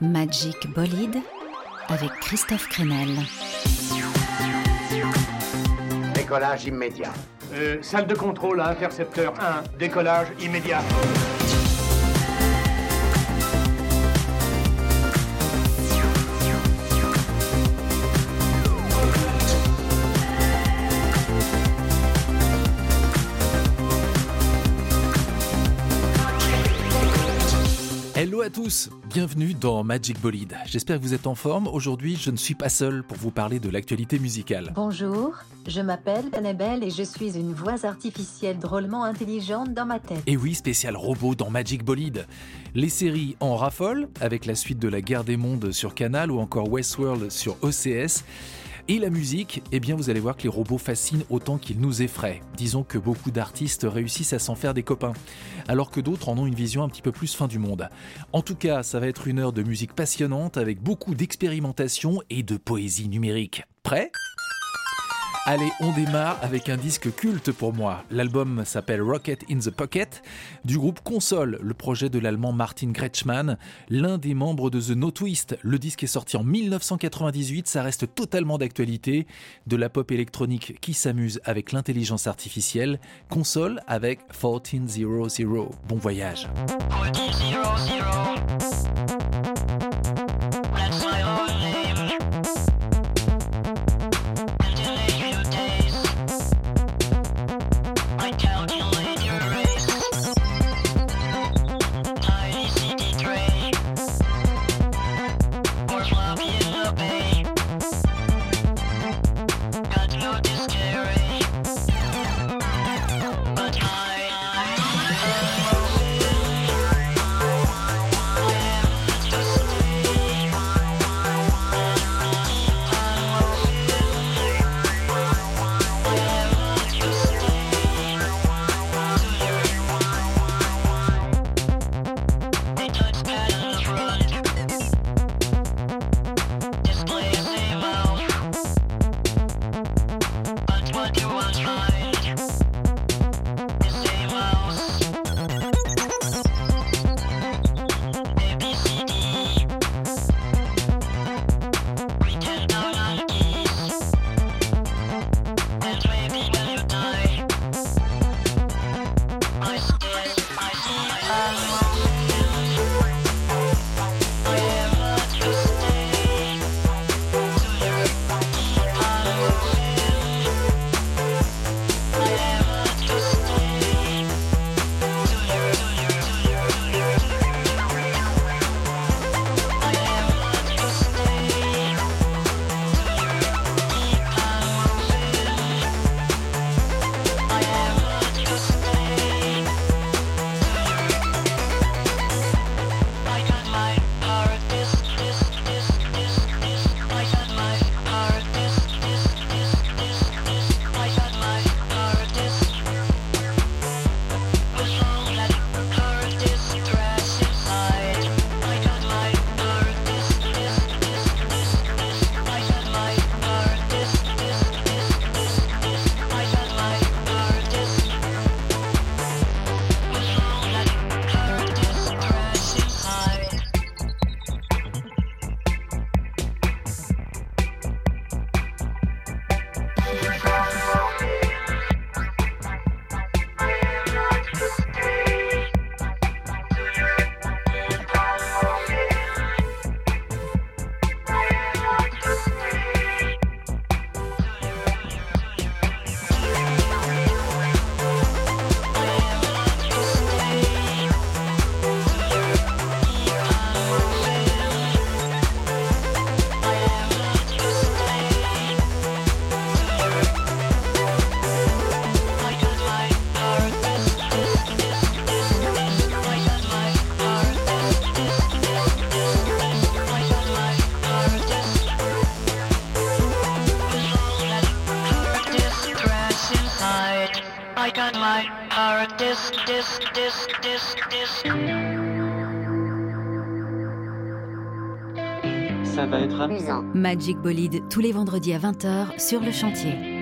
Magic Bolide avec Christophe Crenel. Décollage immédiat. Euh, salle de contrôle à intercepteur 1, décollage immédiat. Hello à tous, bienvenue dans Magic Bolide. J'espère que vous êtes en forme. Aujourd'hui, je ne suis pas seul pour vous parler de l'actualité musicale. Bonjour, je m'appelle Annabelle et je suis une voix artificielle drôlement intelligente dans ma tête. Et oui, spécial robot dans Magic Bolide. Les séries en raffolent, avec la suite de la guerre des mondes sur Canal ou encore Westworld sur OCS. Et la musique, eh bien vous allez voir que les robots fascinent autant qu'ils nous effraient. Disons que beaucoup d'artistes réussissent à s'en faire des copains, alors que d'autres en ont une vision un petit peu plus fin du monde. En tout cas, ça va être une heure de musique passionnante avec beaucoup d'expérimentation et de poésie numérique. Prêt? Allez, on démarre avec un disque culte pour moi. L'album s'appelle Rocket in the Pocket du groupe Console, le projet de l'allemand Martin Kretschmann, l'un des membres de The No Twist. Le disque est sorti en 1998, ça reste totalement d'actualité. De la pop électronique qui s'amuse avec l'intelligence artificielle. Console avec 1400. Bon voyage. 1400. Ça va être amusant. Magic Bolide tous les vendredis à 20h sur le chantier.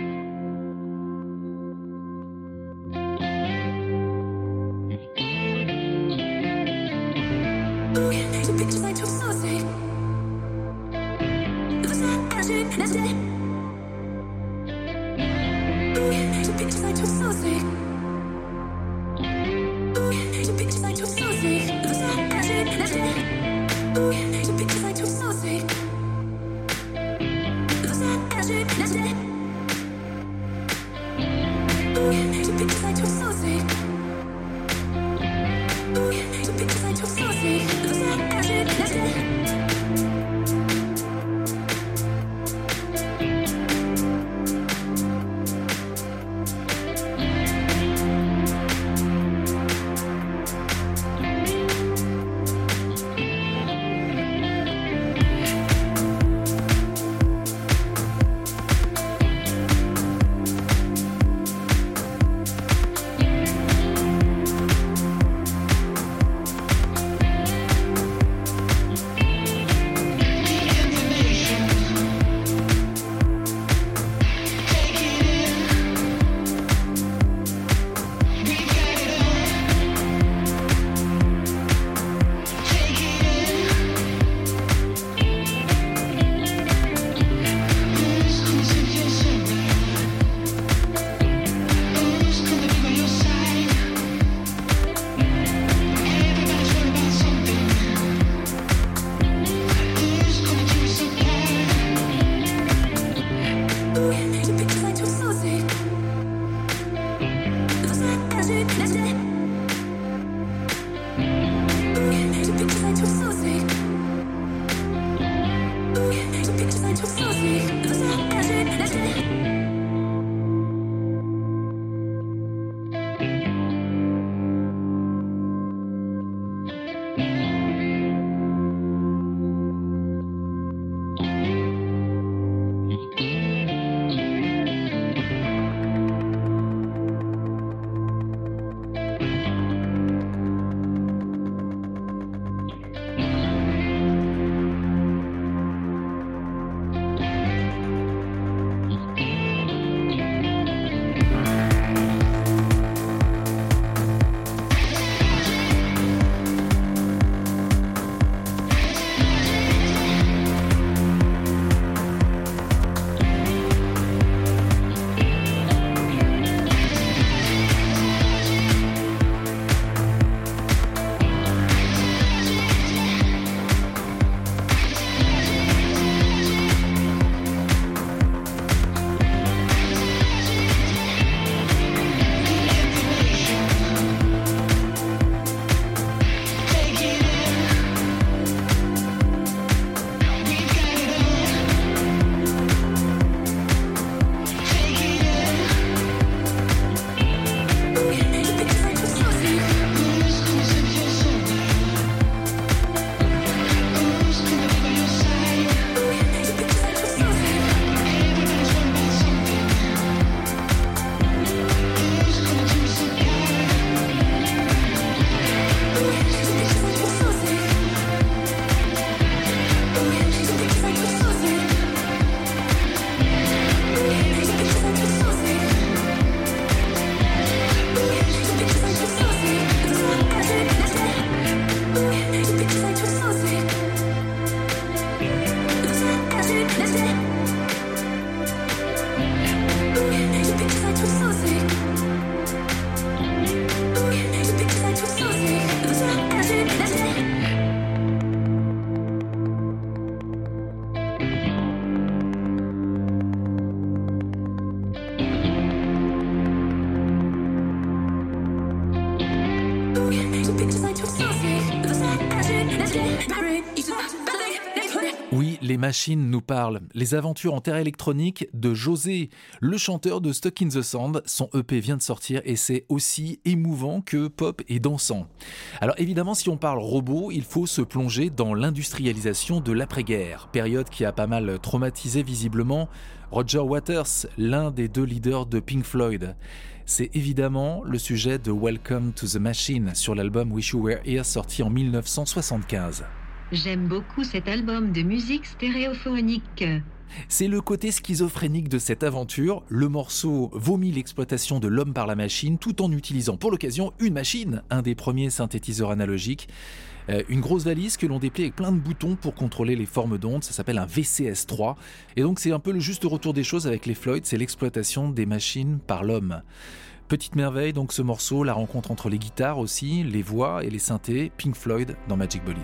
Machine nous parle. Les aventures en terre électronique de José, le chanteur de Stuck in the Sand. Son EP vient de sortir et c'est aussi émouvant que pop et dansant. Alors évidemment, si on parle robot, il faut se plonger dans l'industrialisation de l'après-guerre, période qui a pas mal traumatisé visiblement Roger Waters, l'un des deux leaders de Pink Floyd. C'est évidemment le sujet de Welcome to the Machine sur l'album Wish You Were Here sorti en 1975. J'aime beaucoup cet album de musique stéréophonique. C'est le côté schizophrénique de cette aventure. Le morceau vomit l'exploitation de l'homme par la machine tout en utilisant pour l'occasion une machine, un des premiers synthétiseurs analogiques. Euh, une grosse valise que l'on déplie avec plein de boutons pour contrôler les formes d'ondes. Ça s'appelle un VCS3. Et donc c'est un peu le juste retour des choses avec les Floyd, c'est l'exploitation des machines par l'homme. Petite merveille, donc ce morceau, la rencontre entre les guitares aussi, les voix et les synthés, Pink Floyd dans Magic Bolide.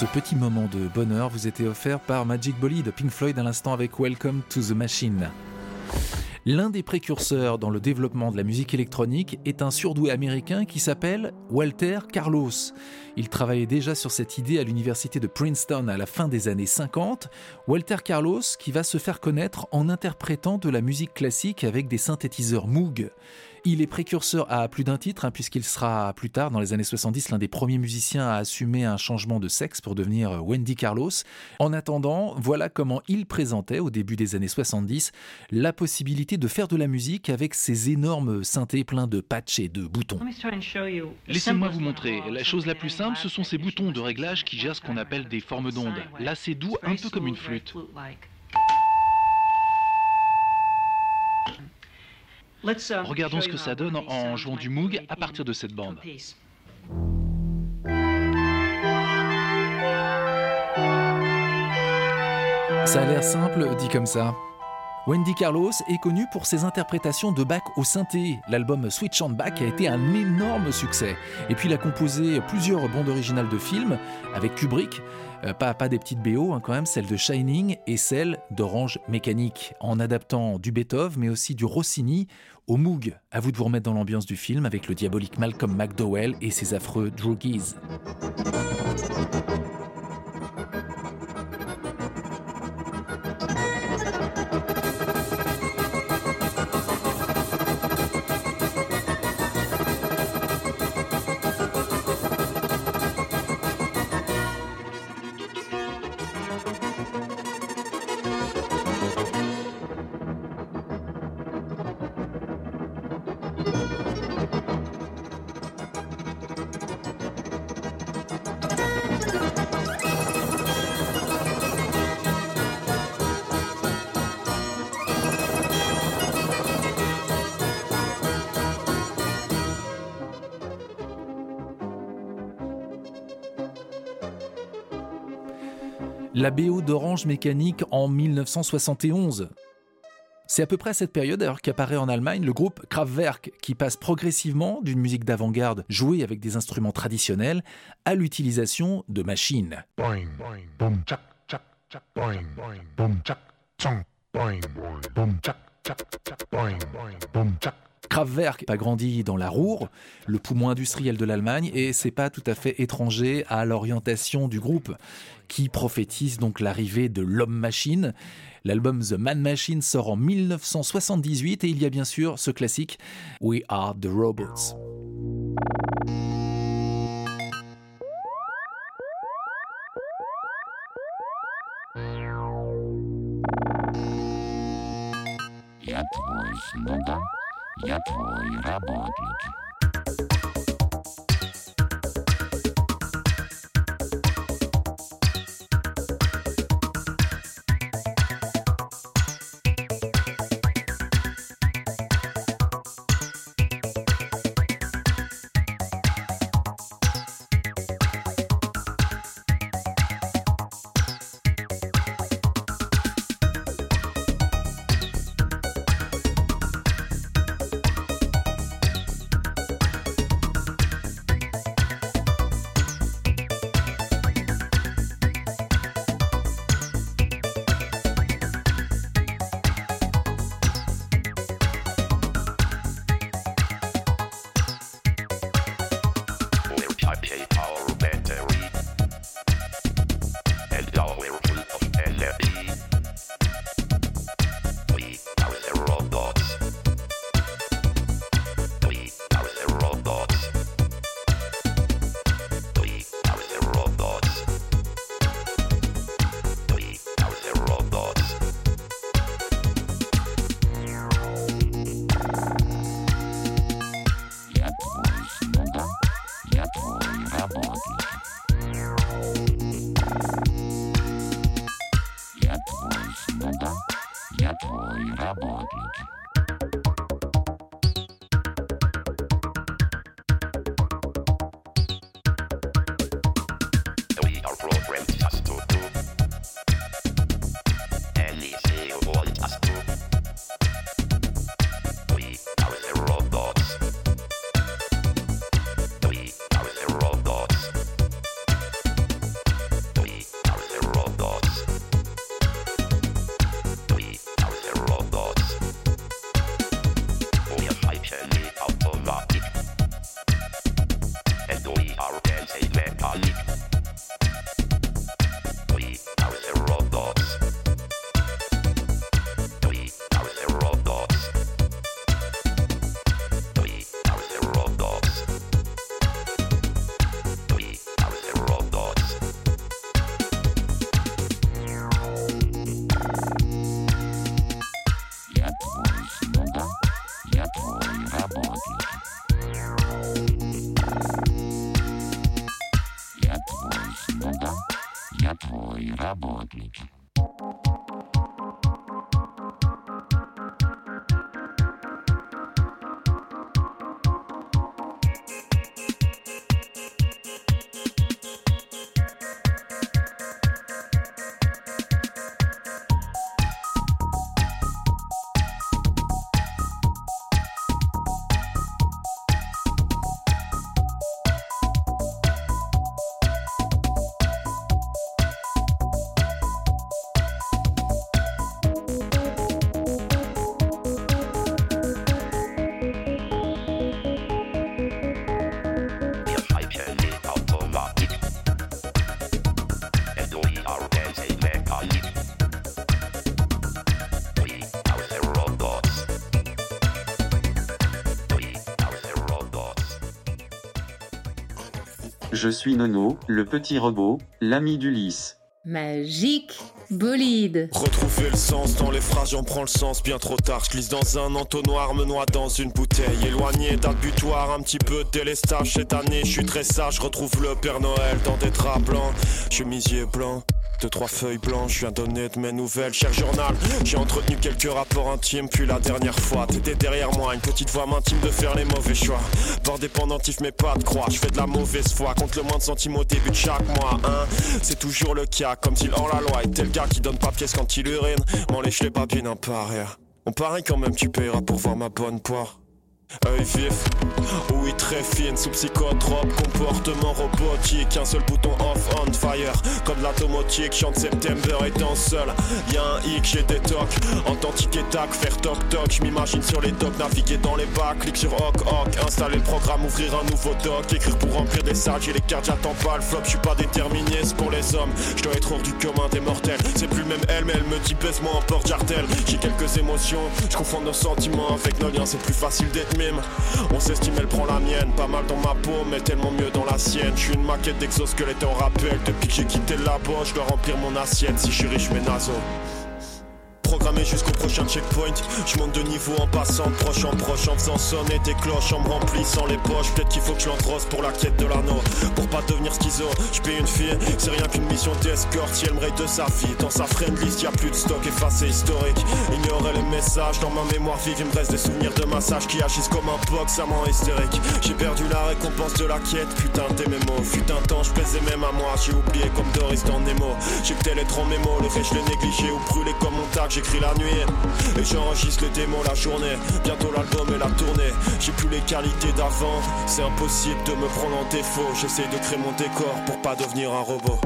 Ce petit moment de bonheur vous était offert par Magic Bolide, Pink Floyd à l'instant avec Welcome to the Machine. L'un des précurseurs dans le développement de la musique électronique est un surdoué américain qui s'appelle Walter Carlos. Il travaillait déjà sur cette idée à l'université de Princeton à la fin des années 50. Walter Carlos qui va se faire connaître en interprétant de la musique classique avec des synthétiseurs Moog. Il est précurseur à plus d'un titre, hein, puisqu'il sera plus tard, dans les années 70, l'un des premiers musiciens à assumer un changement de sexe pour devenir Wendy Carlos. En attendant, voilà comment il présentait, au début des années 70, la possibilité de faire de la musique avec ces énormes synthés pleins de patchs et de boutons. Laissez-moi vous montrer. La chose la plus simple, ce sont ces boutons de réglage qui gèrent ce qu'on appelle des formes d'ondes. Là, c'est doux, un peu comme une flûte. Regardons ce que ça donne en jouant du Moog à partir de cette bande. Ça a l'air simple dit comme ça. Wendy Carlos est connue pour ses interprétations de Bach au synthé. L'album Switch on Bach a été un énorme succès. Et puis il a composé plusieurs bandes originales de films avec Kubrick, euh, pas, pas des petites BO hein, quand même, celle de Shining et celle d'Orange Mécanique, en adaptant du Beethoven mais aussi du Rossini au Moog. À vous de vous remettre dans l'ambiance du film avec le diabolique Malcolm McDowell et ses affreux droogies. La BO d'Orange Mécanique en 1971. C'est à peu près à cette période qu'apparaît en Allemagne le groupe Kraftwerk qui passe progressivement d'une musique d'avant-garde jouée avec des instruments traditionnels à l'utilisation de machines. Kraftwerk a grandi dans la Ruhr, le poumon industriel de l'Allemagne, et c'est pas tout à fait étranger à l'orientation du groupe, qui prophétise donc l'arrivée de l'homme-machine. L'album The Man Machine sort en 1978 et il y a bien sûr ce classique We Are the Robots. Я твой работник. Je suis Nono, le petit robot, l'ami d'Ulysse. Magique bolide. Retrouver le sens dans les phrases, j'en prends le sens bien trop tard. Je glisse dans un entonnoir, me noie dans une bouteille. Éloigné d'un butoir, un petit peu de délestage. Cette année, je suis très sage, je retrouve le Père Noël dans des draps blancs. Chemisier blanc. Deux, trois feuilles blanches, je viens donner de mes nouvelles, cher journal. J'ai entretenu quelques rapports intimes, puis la dernière fois, t'étais derrière moi, une petite voix m'intime de faire les mauvais choix. Bord dépendantif, mais pas de croix, je fais de la mauvaise foi, contre le moins de sentiments au début de chaque mois, hein. C'est toujours le cas, comme s'il hors la loi, était le gars qui donne pas pièce quand il urine. M'en lèche les babines un pareil. On parie quand même, tu payeras pour voir ma bonne poire. Œil vif, oui très fine, sous psychotrope, comportement robotique, un seul bouton off on fire, comme la domotique, chante September étant seul, y'a un hic, j'ai des tocs, en tic et tac, faire toc toc, j'm'imagine sur les docks, naviguer dans les bacs, clic sur hoc hoc, installer le programme, ouvrir un nouveau doc, écrire pour remplir des salles, j'ai les cartes, j'attends pas le flop, j'suis pas déterminé, c'est pour les hommes, j'dois être hors du commun des mortels, c'est plus même elle, mais elle me dit baisse-moi en porte jartel, j'ai quelques émotions, j'confonds nos sentiments avec nos liens, c'est plus facile d'être on s'estime, elle prend la mienne. Pas mal dans ma peau, mais tellement mieux dans la sienne. Je suis une maquette d'exosquelette en rappel. Depuis que j'ai quitté la boîte, je dois remplir mon assiette. Si je suis riche, mais nazo programmé jusqu'au prochain checkpoint. Je monte de niveau en passant proche en proche, en faisant sonner des cloches, en me remplissant les poches. Peut-être qu'il faut que je l'entrosse pour la quête de l'anneau. Pour pas devenir schizo, je paye une fille, c'est rien qu'une mission d'escorte. Si elle me de sa vie, dans sa friend list, y a plus de stock effacé historique. Ignorer les messages dans ma mémoire vive, il me reste des souvenirs de massage qui agissent comme un box amant hystérique. J'ai perdu la récompense de la quête, putain tes mémos. Fut un temps, je plaisais même à moi, j'ai oublié comme Doris dans Nemo. J'ai que être en mémo, le fait je l'ai négligé ou brûlé comme mon tag, j'écris la nuit Et j'enregistre le démo la journée. Bientôt l'album et la tournée. J'ai plus les qualités d'avant. C'est impossible de me prendre en défaut. J'essaie de créer mon décor pour pas devenir un robot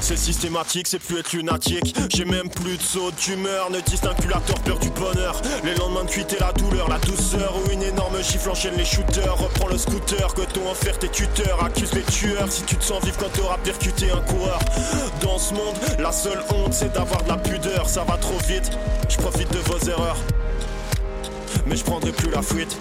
c'est systématique, c'est plus être lunatique. J'ai même plus de saut d'humeur, ne distinculateur, peur du bonheur. Les lendemains de cuite et la douleur, la douceur ou une énorme gifle enchaîne les shooters. Reprends le scooter que t'ont offert tes tuteurs, accuse les tueurs si tu te sens vivre quand t'auras percuté un coureur. Dans ce monde, la seule honte c'est d'avoir de la pudeur, ça va trop vite. Je profite de vos erreurs, mais je prendrai plus la fuite.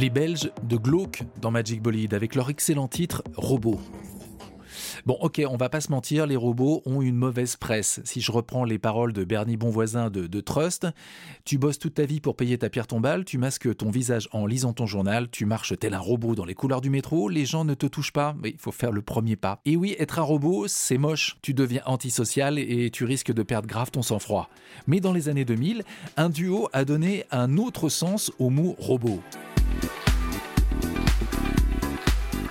Les Belges de Glauque dans Magic Bolide avec leur excellent titre Robot. Bon, ok, on va pas se mentir, les robots ont une mauvaise presse. Si je reprends les paroles de Bernie Bonvoisin de, de Trust, tu bosses toute ta vie pour payer ta pierre tombale, tu masques ton visage en lisant ton journal, tu marches tel un robot dans les couloirs du métro, les gens ne te touchent pas, mais il faut faire le premier pas. Et oui, être un robot, c'est moche. Tu deviens antisocial et tu risques de perdre grave ton sang-froid. Mais dans les années 2000, un duo a donné un autre sens au mot robot.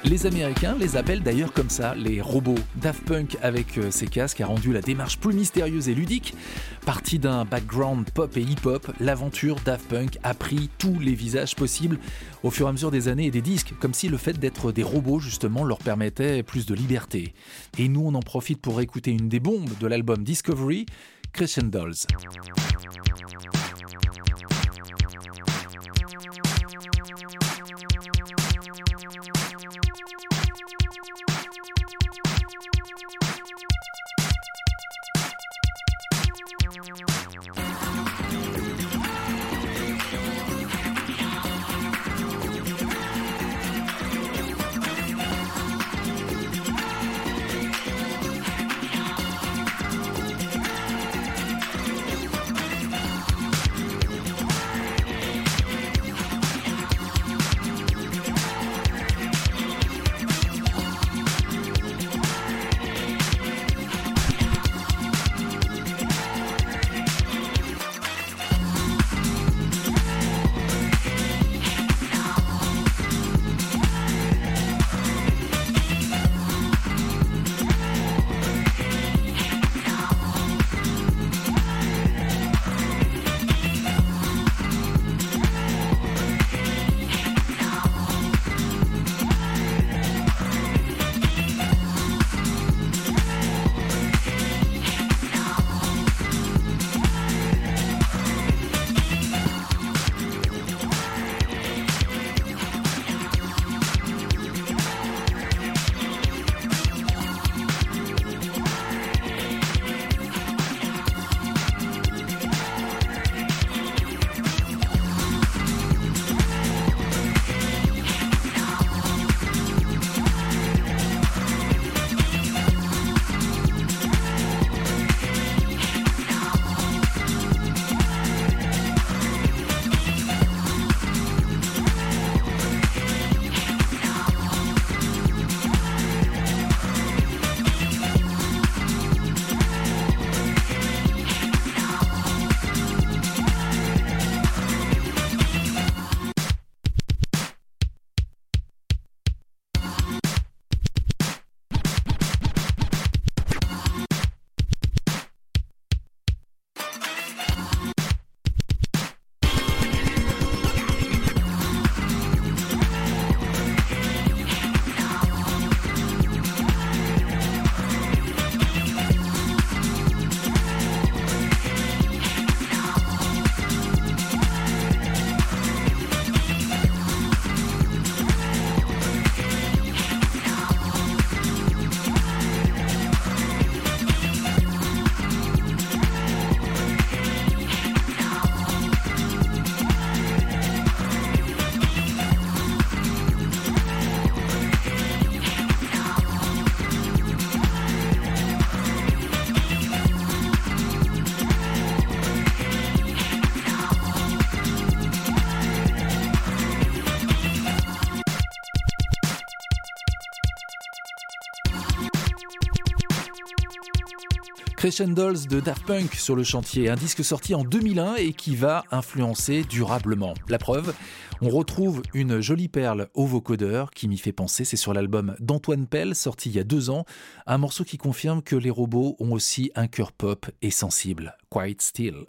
Les Américains les appellent d'ailleurs comme ça, les robots. Daft Punk avec euh, ses casques a rendu la démarche plus mystérieuse et ludique. Parti d'un background pop et hip-hop, l'aventure Daft Punk a pris tous les visages possibles au fur et à mesure des années et des disques, comme si le fait d'être des robots justement leur permettait plus de liberté. Et nous on en profite pour écouter une des bombes de l'album Discovery, Christian Dolls. Dolls de Daft Punk sur le chantier, un disque sorti en 2001 et qui va influencer durablement. La preuve, on retrouve une jolie perle au vocodeur qui m'y fait penser, c'est sur l'album d'Antoine Pell sorti il y a deux ans, un morceau qui confirme que les robots ont aussi un cœur pop et sensible. Quite still.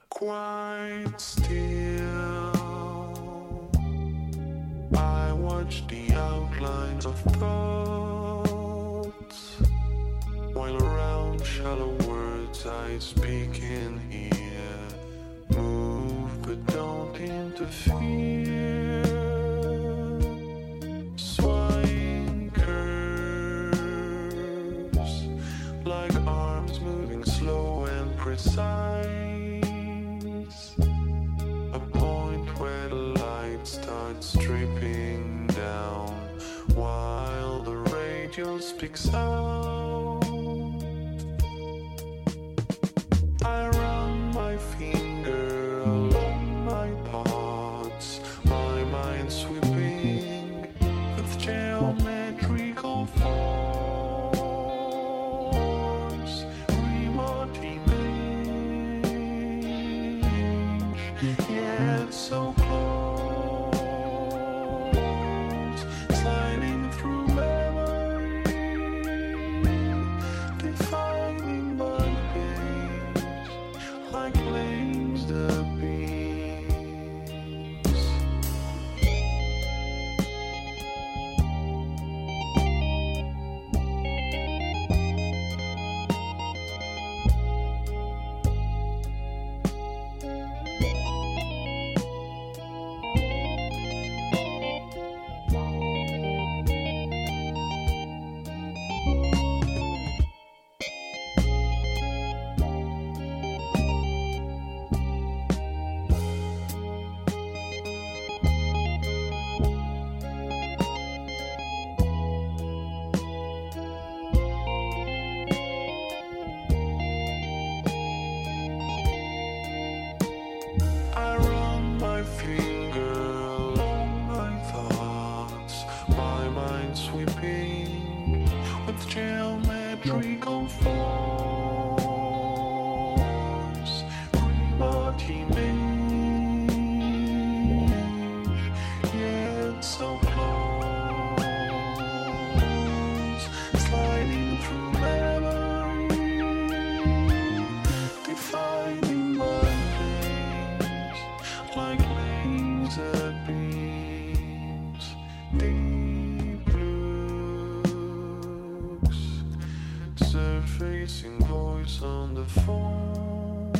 Shallow I speak in here. Move, but don't interfere. Swine curves like arms moving slow and precise. A point where the light starts dripping down while the radio speaks out. like laser beams, deep blues, surfacing voice on the phone.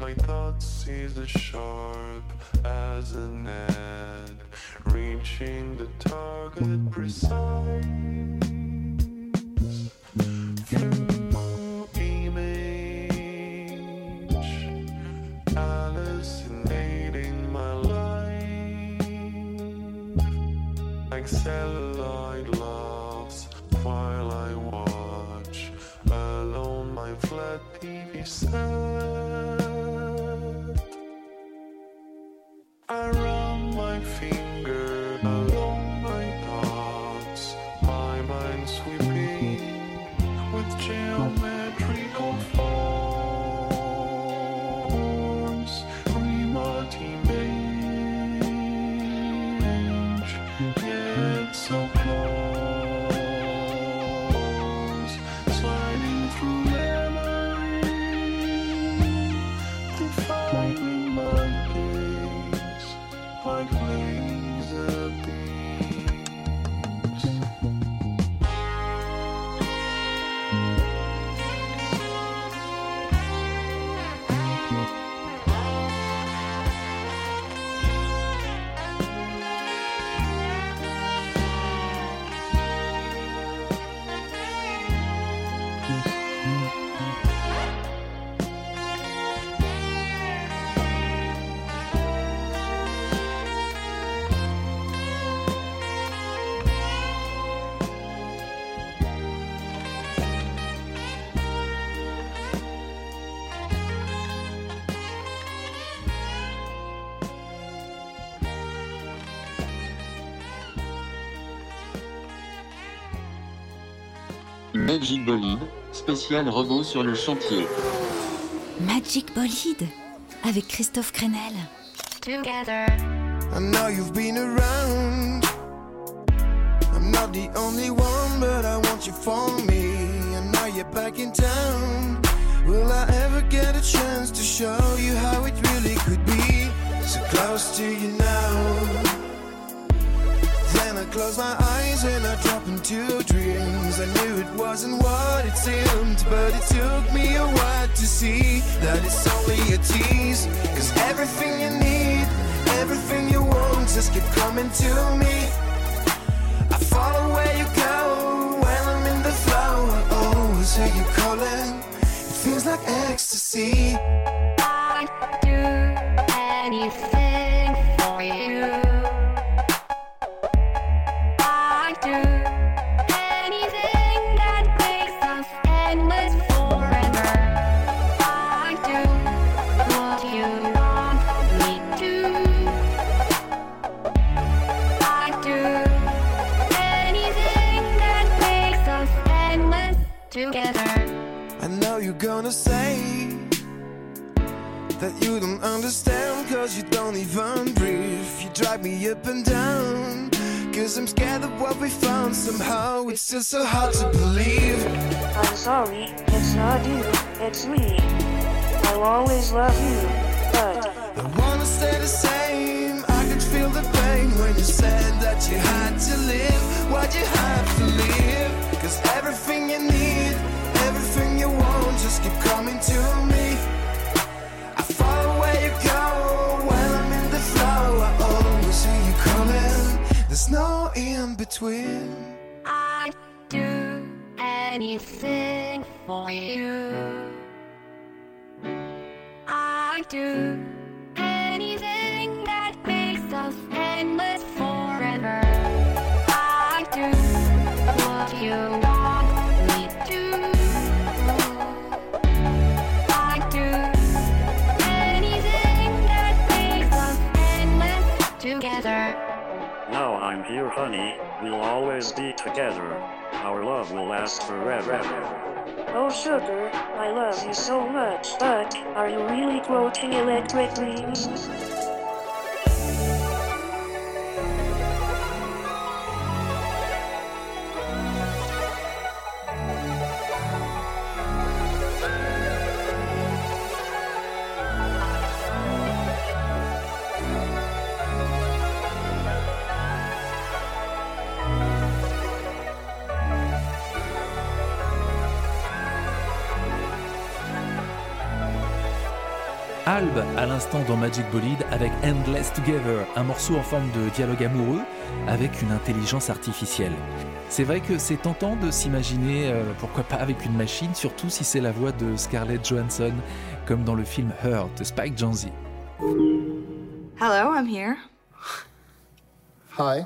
My thoughts is as sharp as a net, reaching the target precise. Magic Bolide, spécial robot sur le chantier. Magic Bolide avec Christophe Crenel. Together. I know you've been around. I'm not the only one, but I want you for me. And now you're back in town. Will I ever get a chance to show you how it really could be? So close to you now. I close my eyes and I drop into dreams. I knew it wasn't what it seemed, but it took me a while to see that it's only a tease. Cause everything you need, everything you want, just keep coming to me. I follow where you go when I'm in the flow. Oh, so you calling? It feels like ecstasy. I'd do anything gonna say that you don't understand, cause you don't even breathe. You drive me up and down, cause I'm scared of what we found. Somehow it's just so hard to believe. I'm sorry, it's not you, it's me. I'll always love you, but I wanna stay the same. I could feel the pain when you said that you had to live. Why'd you have to leave? Cause everything you need, everything you want, just keep coming to me. I follow where you go when I'm in the flow. I always hear you calling. There's no in between. I'd do anything for you. I'd do anything that makes us endless forever. I'd do what you together. now I'm here, honey. We'll always be together. Our love will last forever. Oh, sugar, I love you so much. But are you really quoting electric dreams? À l'instant dans Magic Bolide avec Endless Together, un morceau en forme de dialogue amoureux avec une intelligence artificielle. C'est vrai que c'est tentant de s'imaginer, euh, pourquoi pas avec une machine, surtout si c'est la voix de Scarlett Johansson, comme dans le film Her de Spike Jonze. Hello, I'm here. Hi.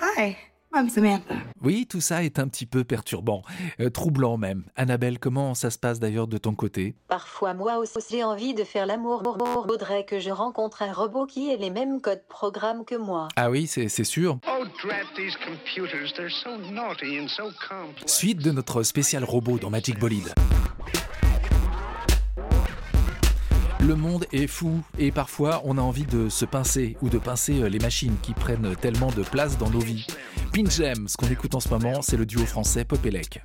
Hi, I'm Samantha. Oui, tout ça est un petit peu perturbant, euh, troublant même. Annabelle, comment ça se passe d'ailleurs de ton côté? Parfois, moi aussi, j'ai envie de faire l'amour. Faudrait que je rencontre un robot qui ait les mêmes codes programmes que moi. Ah oui, c'est sûr. Oh, drat these computers, they're so naughty and so complex. Suite de notre spécial robot dans Magic Bolide. Le monde est fou et parfois on a envie de se pincer ou de pincer euh, les machines qui prennent tellement de place dans nos vies. Pinch Them, ce qu'on écoute en ce moment, c'est le duo français Popelec.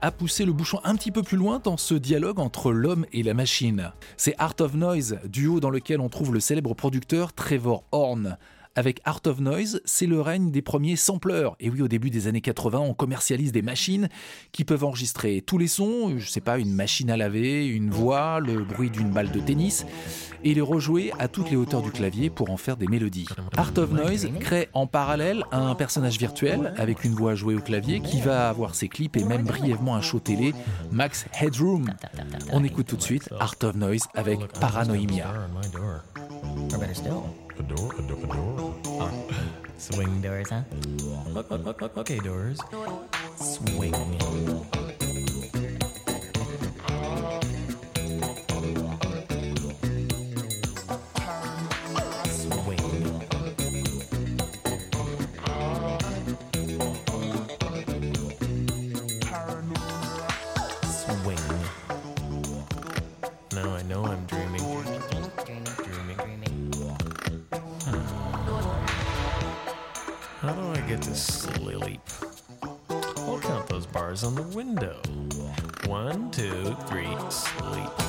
A poussé le bouchon un petit peu plus loin dans ce dialogue entre l'homme et la machine. C'est Art of Noise, duo dans lequel on trouve le célèbre producteur Trevor Horn. Avec Art of Noise, c'est le règne des premiers sampleurs. Et oui, au début des années 80, on commercialise des machines qui peuvent enregistrer tous les sons, je sais pas, une machine à laver, une voix, le bruit d'une balle de tennis, et les rejouer à toutes les hauteurs du clavier pour en faire des mélodies. Art of Noise crée en parallèle un personnage virtuel avec une voix jouée au clavier qui va avoir ses clips et même brièvement un show télé, Max Headroom. On écoute tout de suite Art of Noise avec Paranoimia. A door, a door, a door. swing doors, huh? Okay, doors. Swing. Bars on the window. One, two, three, sleep.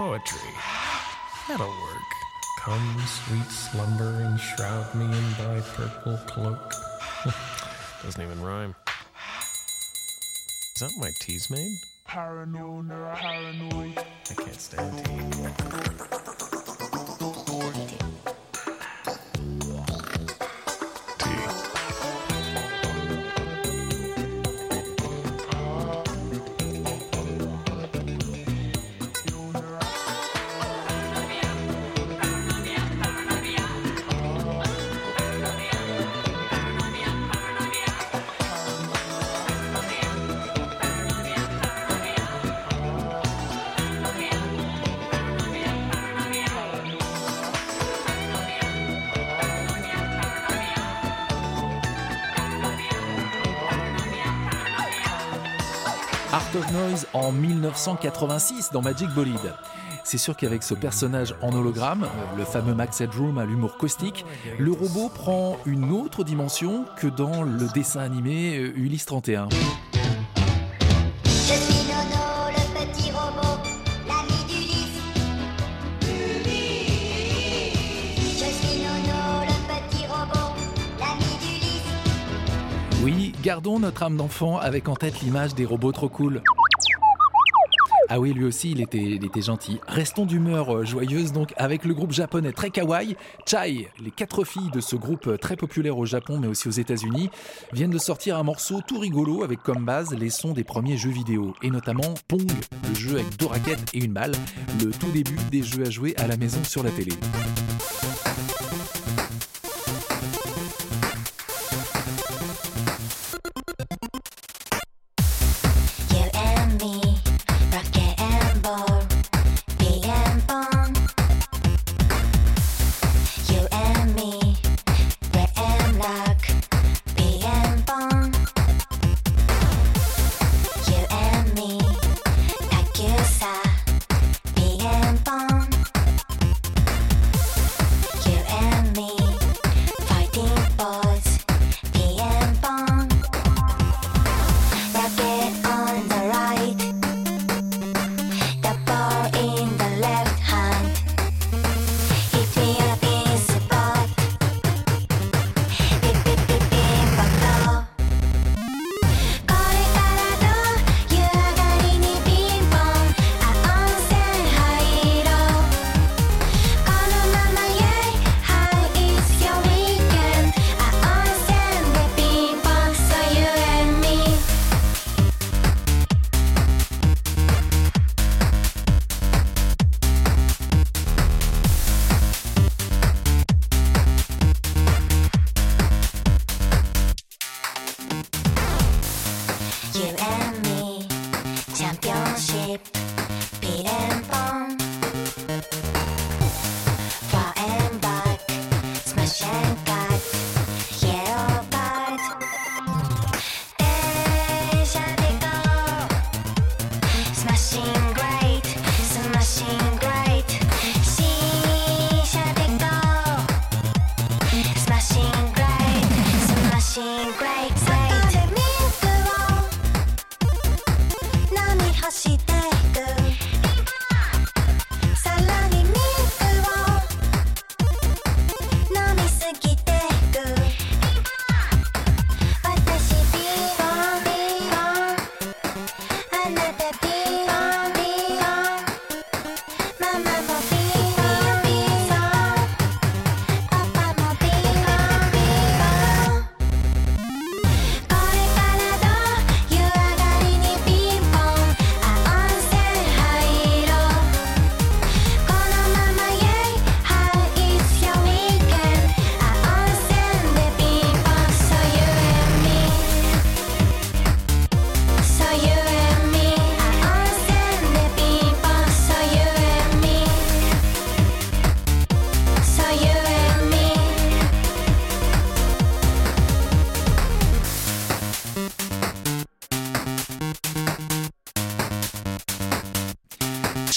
Poetry. That'll work. Come, sweet slumber, and shroud me in thy purple cloak. Doesn't even rhyme. Is that my tea's made? Paranoid, paranoid. I can't stand tea. En 1986 dans Magic Bolide. C'est sûr qu'avec ce personnage en hologramme, le fameux Max Headroom à l'humour caustique, le robot prend une autre dimension que dans le dessin animé euh, Ulysse 31. Je suis Nono, le petit robot, l'ami d'Ulysse. Je suis Nono, le petit robot, l'ami d'Ulysse. Oui, gardons notre âme d'enfant avec en tête l'image des robots trop cool. Ah oui, lui aussi, il était, il était gentil. Restons d'humeur euh, joyeuse donc avec le groupe japonais très kawaii, Chai. Les quatre filles de ce groupe euh, très populaire au Japon mais aussi aux États-Unis viennent de sortir un morceau tout rigolo avec comme base les sons des premiers jeux vidéo et notamment Pong, le jeu avec deux raquettes et une balle, le tout début des jeux à jouer à la maison sur la télé.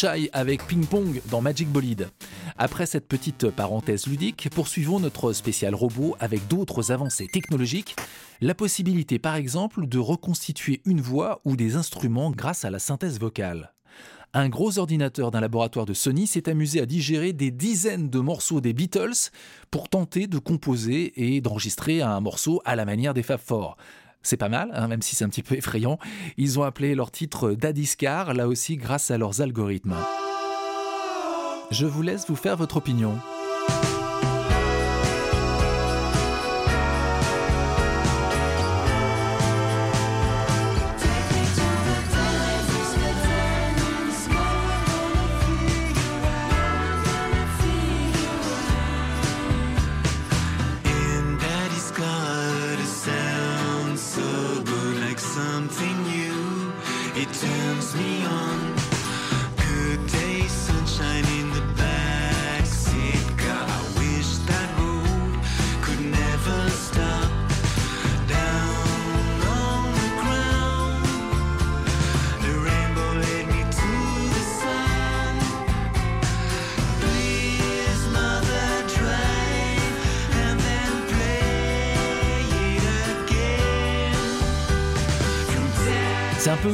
Avec Ping Pong dans Magic Bolide. Après cette petite parenthèse ludique, poursuivons notre spécial robot avec d'autres avancées technologiques. La possibilité par exemple de reconstituer une voix ou des instruments grâce à la synthèse vocale. Un gros ordinateur d'un laboratoire de Sony s'est amusé à digérer des dizaines de morceaux des Beatles pour tenter de composer et d'enregistrer un morceau à la manière des Fab Four. C'est pas mal, hein, même si c'est un petit peu effrayant. Ils ont appelé leur titre Daddy's Car, là aussi grâce à leurs algorithmes. Je vous laisse vous faire votre opinion.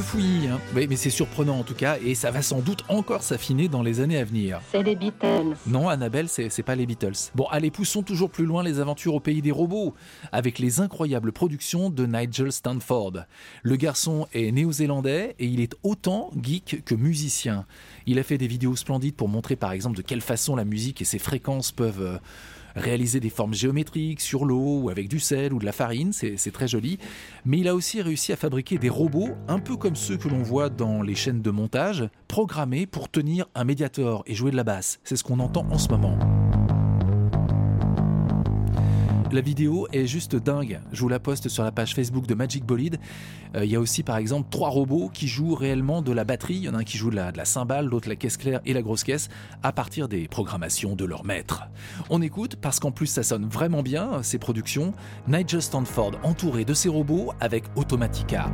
Fouillis, hein. Oui, mais c'est surprenant en tout cas, et ça va sans doute encore s'affiner dans les années à venir. C'est les Beatles. Non, Annabelle, c'est c'est pas les Beatles. Bon, allez, poussons toujours plus loin les aventures au pays des robots, avec les incroyables productions de Nigel Stanford. Le garçon est néo-zélandais et il est autant geek que musicien. Il a fait des vidéos splendides pour montrer par exemple de quelle façon la musique et ses fréquences peuvent euh, réaliser des formes géométriques sur l'eau ou avec du sel ou de la farine, c'est très joli. Mais il a aussi réussi à fabriquer des robots, un peu comme ceux que l'on voit dans les chaînes de montage, programmés pour tenir un médiator et jouer de la basse. C'est ce qu'on entend en ce moment. La vidéo est juste dingue. Je vous la poste sur la page Facebook de Magic Bolide. Euh, Il y a aussi par exemple trois robots qui jouent réellement de la batterie. Il y en a un qui joue de la, de la cymbale, l'autre la caisse claire et la grosse caisse à partir des programmations de leur maître. On écoute parce qu'en plus ça sonne vraiment bien ces productions. Nigel Stanford entouré de ses robots avec Automatica.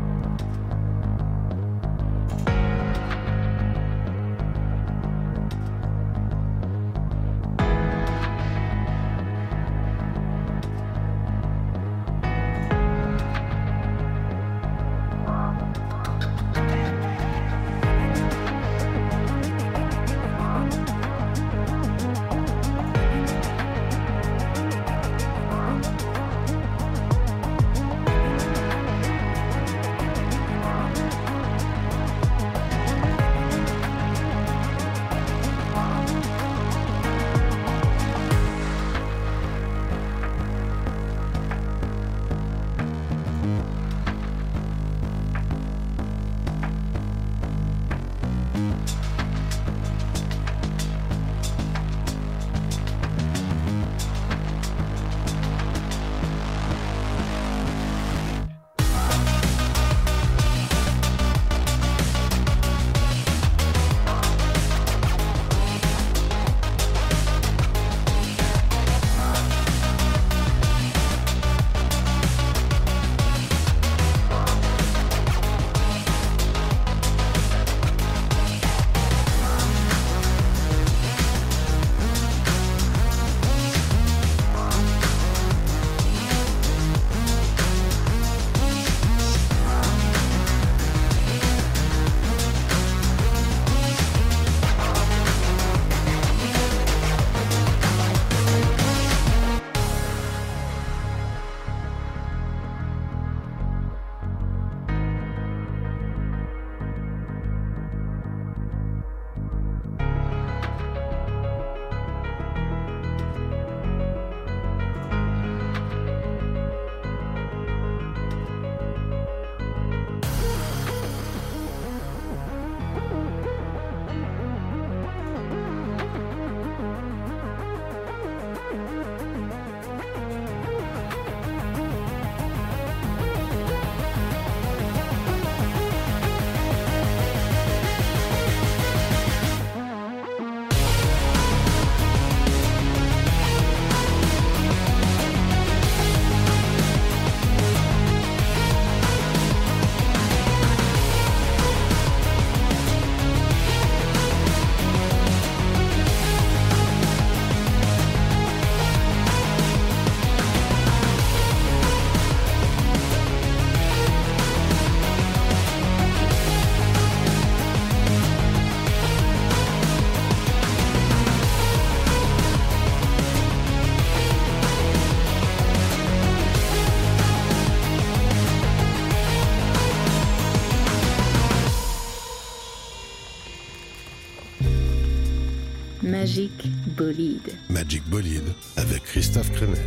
Magic Bolide avec Christophe Crenel.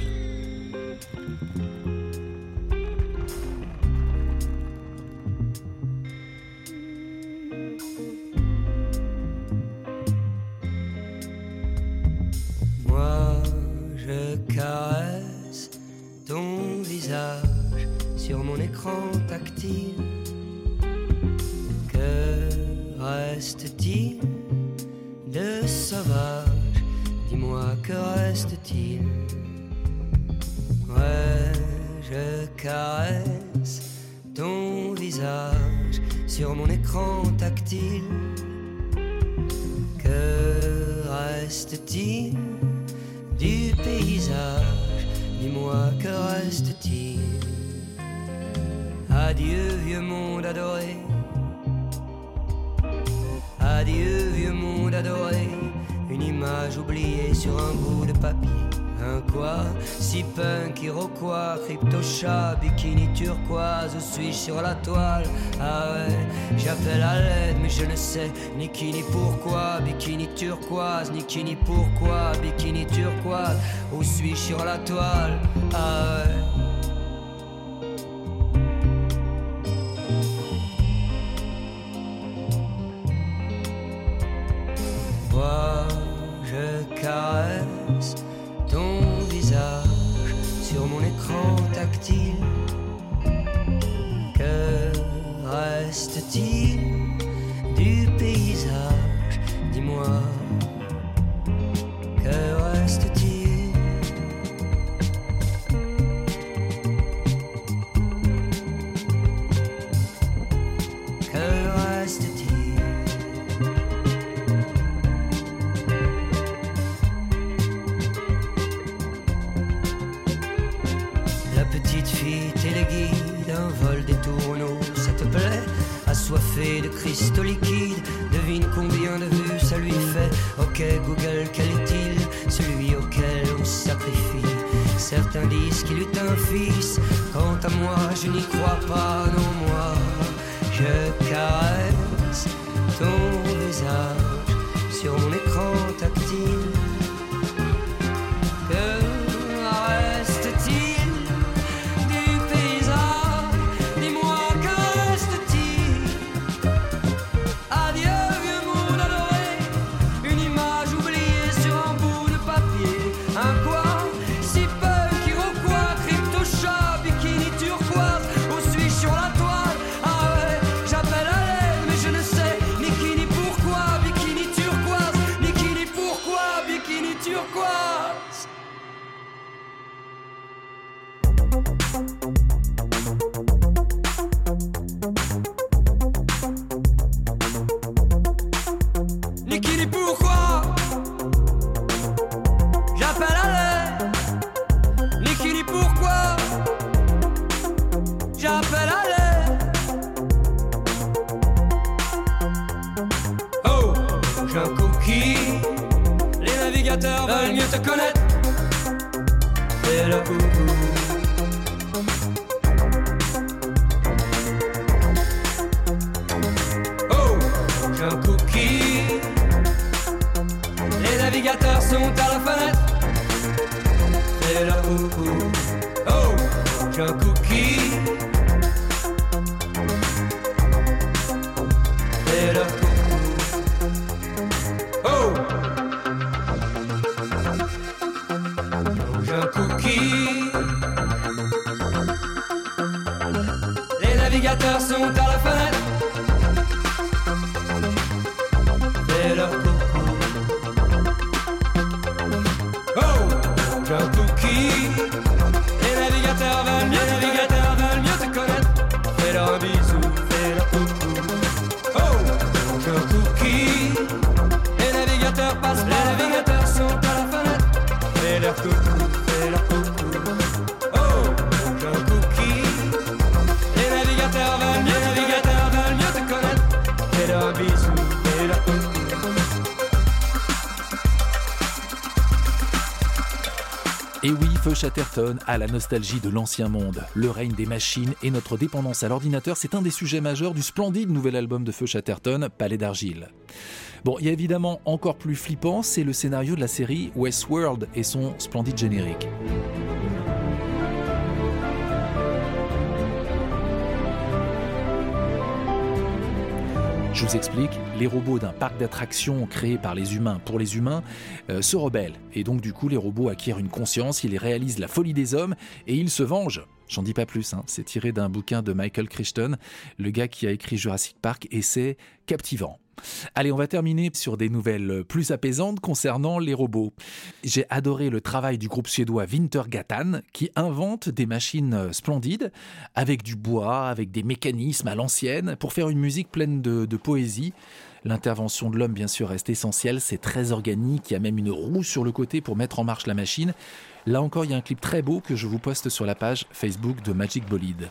Moi, je caresse ton visage sur mon écran tactile. Que reste-t-il? que reste-t-il Ouais, je caresse ton visage sur mon écran tactile. Que reste-t-il du paysage Dis-moi, que reste-t-il? Adieu, vieux monde adoré. oublié sur un bout de papier. Un quoi? Si punk, iroquois, crypto-chat, bikini turquoise, où suis-je sur la toile? Ah ouais, j'appelle à l'aide, mais je ne sais ni qui ni pourquoi. Bikini turquoise, ni qui ni pourquoi, bikini turquoise, où suis-je sur la toile? Ah ouais. Chatterton a la nostalgie de l'ancien monde. Le règne des machines et notre dépendance à l'ordinateur, c'est un des sujets majeurs du splendide nouvel album de Feu Chatterton, Palais d'argile. Bon, il y a évidemment encore plus flippant, c'est le scénario de la série Westworld et son splendide générique. Je vous explique, les robots d'un parc d'attractions créé par les humains pour les humains euh, se rebellent. Et donc du coup, les robots acquièrent une conscience, ils réalisent la folie des hommes et ils se vengent. J'en dis pas plus, hein. c'est tiré d'un bouquin de Michael Crichton, le gars qui a écrit Jurassic Park, et c'est captivant. Allez, on va terminer sur des nouvelles plus apaisantes concernant les robots. J'ai adoré le travail du groupe suédois Wintergatan qui invente des machines splendides avec du bois, avec des mécanismes à l'ancienne pour faire une musique pleine de, poésie. L'intervention de l'homme, bien sûr, reste essentielle. C'est très organique. Il y a même une roue sur le côté pour mettre en marche la machine. Là encore, il y a un clip très beau que je vous poste sur la page Facebook de Magic Bolide.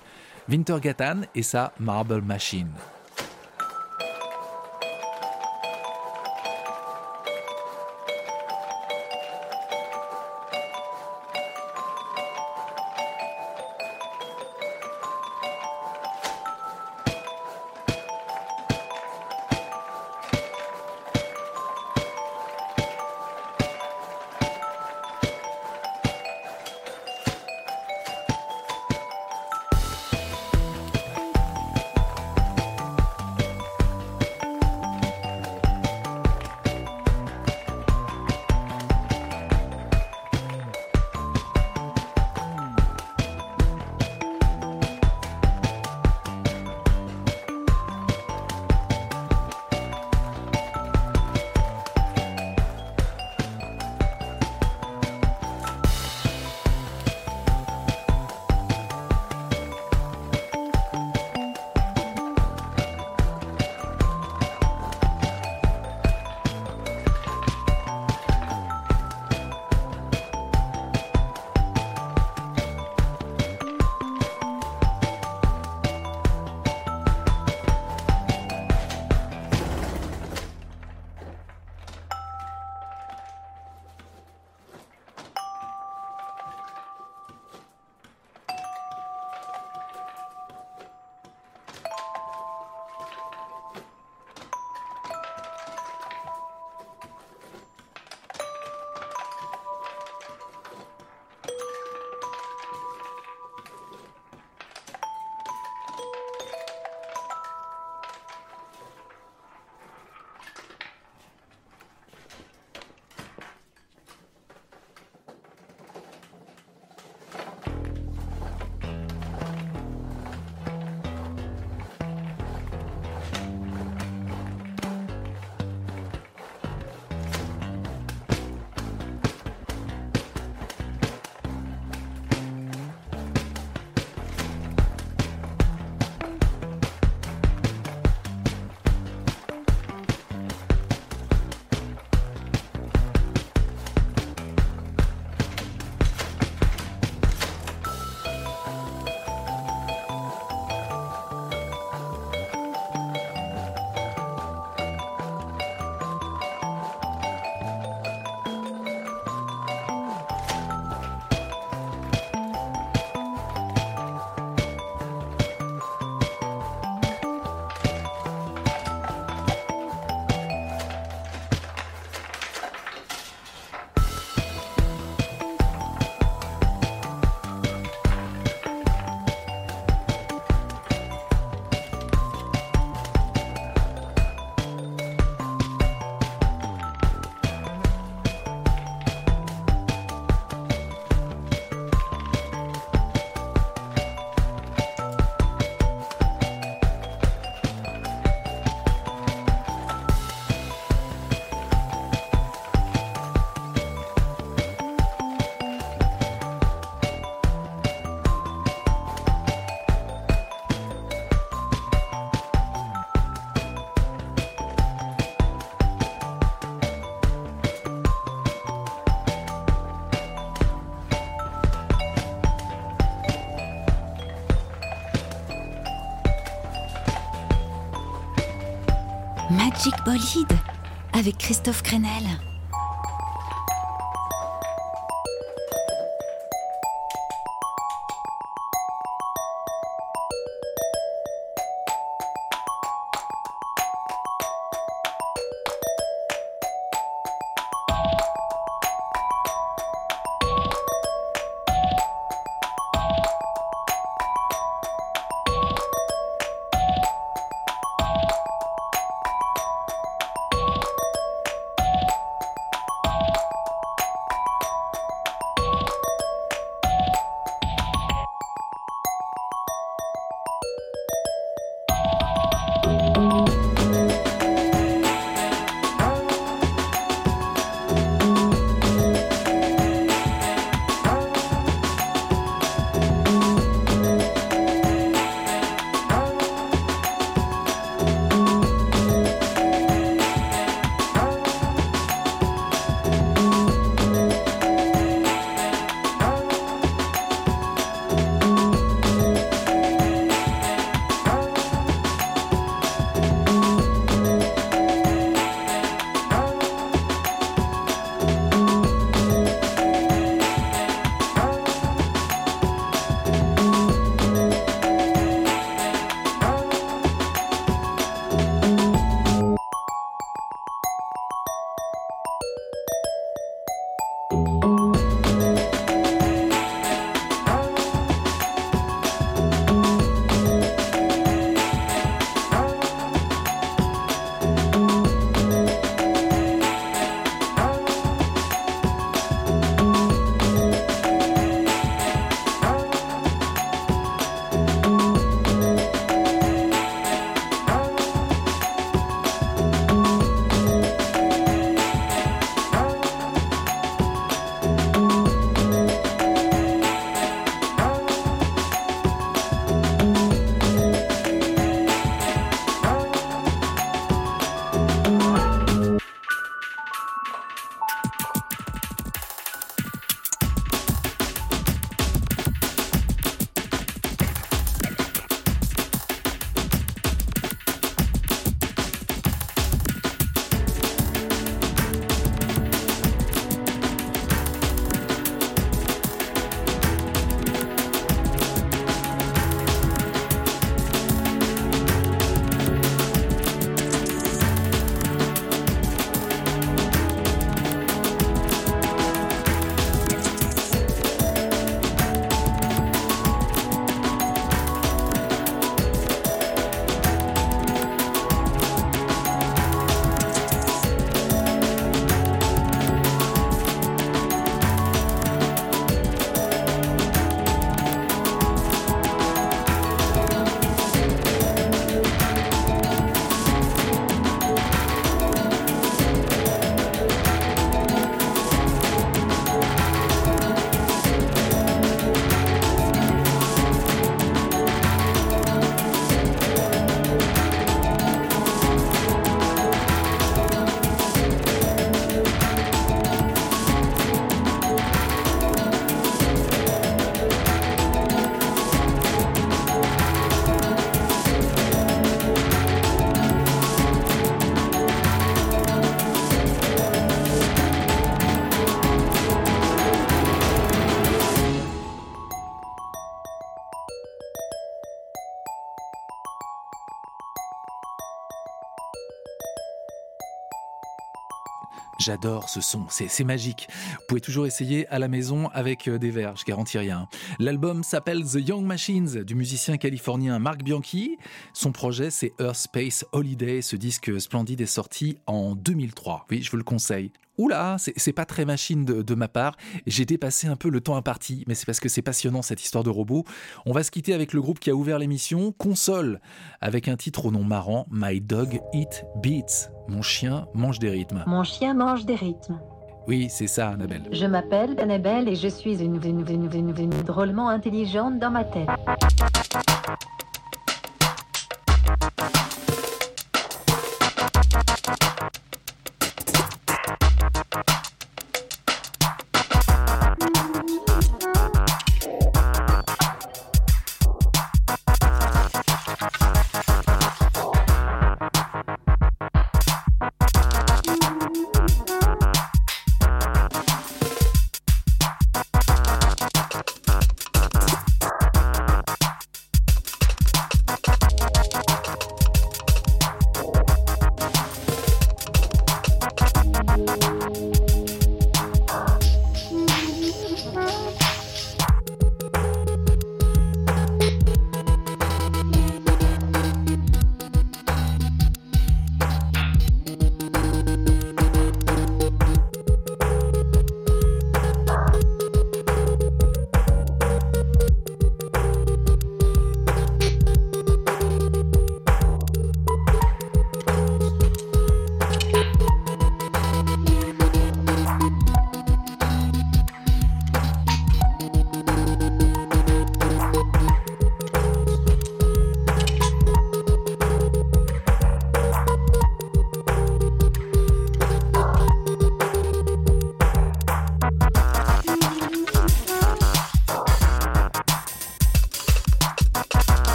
Wintergatan et sa Marble Machine. Magic Bolide avec Christophe Crenel. J'adore ce son, c'est magique. Vous pouvez toujours essayer à la maison avec euh, des verres, je garantis rien. L'album s'appelle The Young Machines du musicien californien Mark Bianchi. Son projet c'est Earth Space Holiday. Ce disque splendide est sorti en 2003. Oui, je vous le conseille. Oula, c'est pas très machine de, de ma part. J'ai dépassé un peu le temps imparti, mais c'est parce que c'est passionnant cette histoire de robot. On va se quitter avec le groupe qui a ouvert l'émission, Console, avec un titre au nom marrant, My Dog Eat Beats. Mon chien mange des rythmes. Mon chien mange des rythmes. Oui, c'est ça, Annabelle. Je m'appelle Annabelle et je suis une, une- une drôlement intelligente dans ma tête.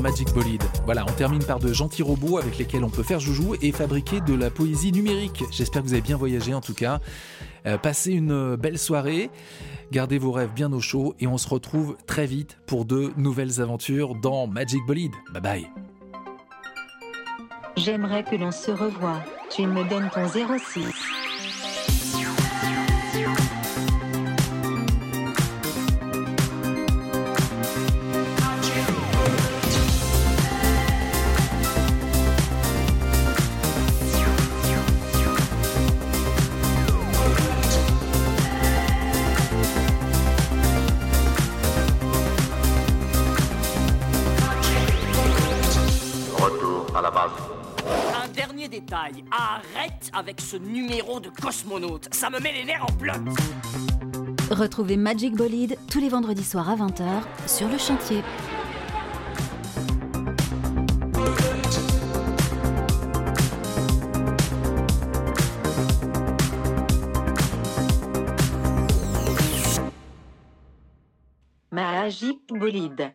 Magic Bolide. Voilà, on termine par de gentils robots avec lesquels on peut faire joujou et fabriquer de la poésie numérique. J'espère que vous avez bien voyagé en tout cas. Euh, passez une belle soirée, gardez vos rêves bien au chaud et on se retrouve très vite pour de nouvelles aventures dans Magic Bolide. Bye bye. J'aimerais que l'on se revoie. Tu me donnes ton 06. Avec ce numéro de cosmonaute, ça me met les nerfs en bloc. Retrouvez Magic Bolide tous les vendredis soirs à 20h sur le chantier. Magic Bolide.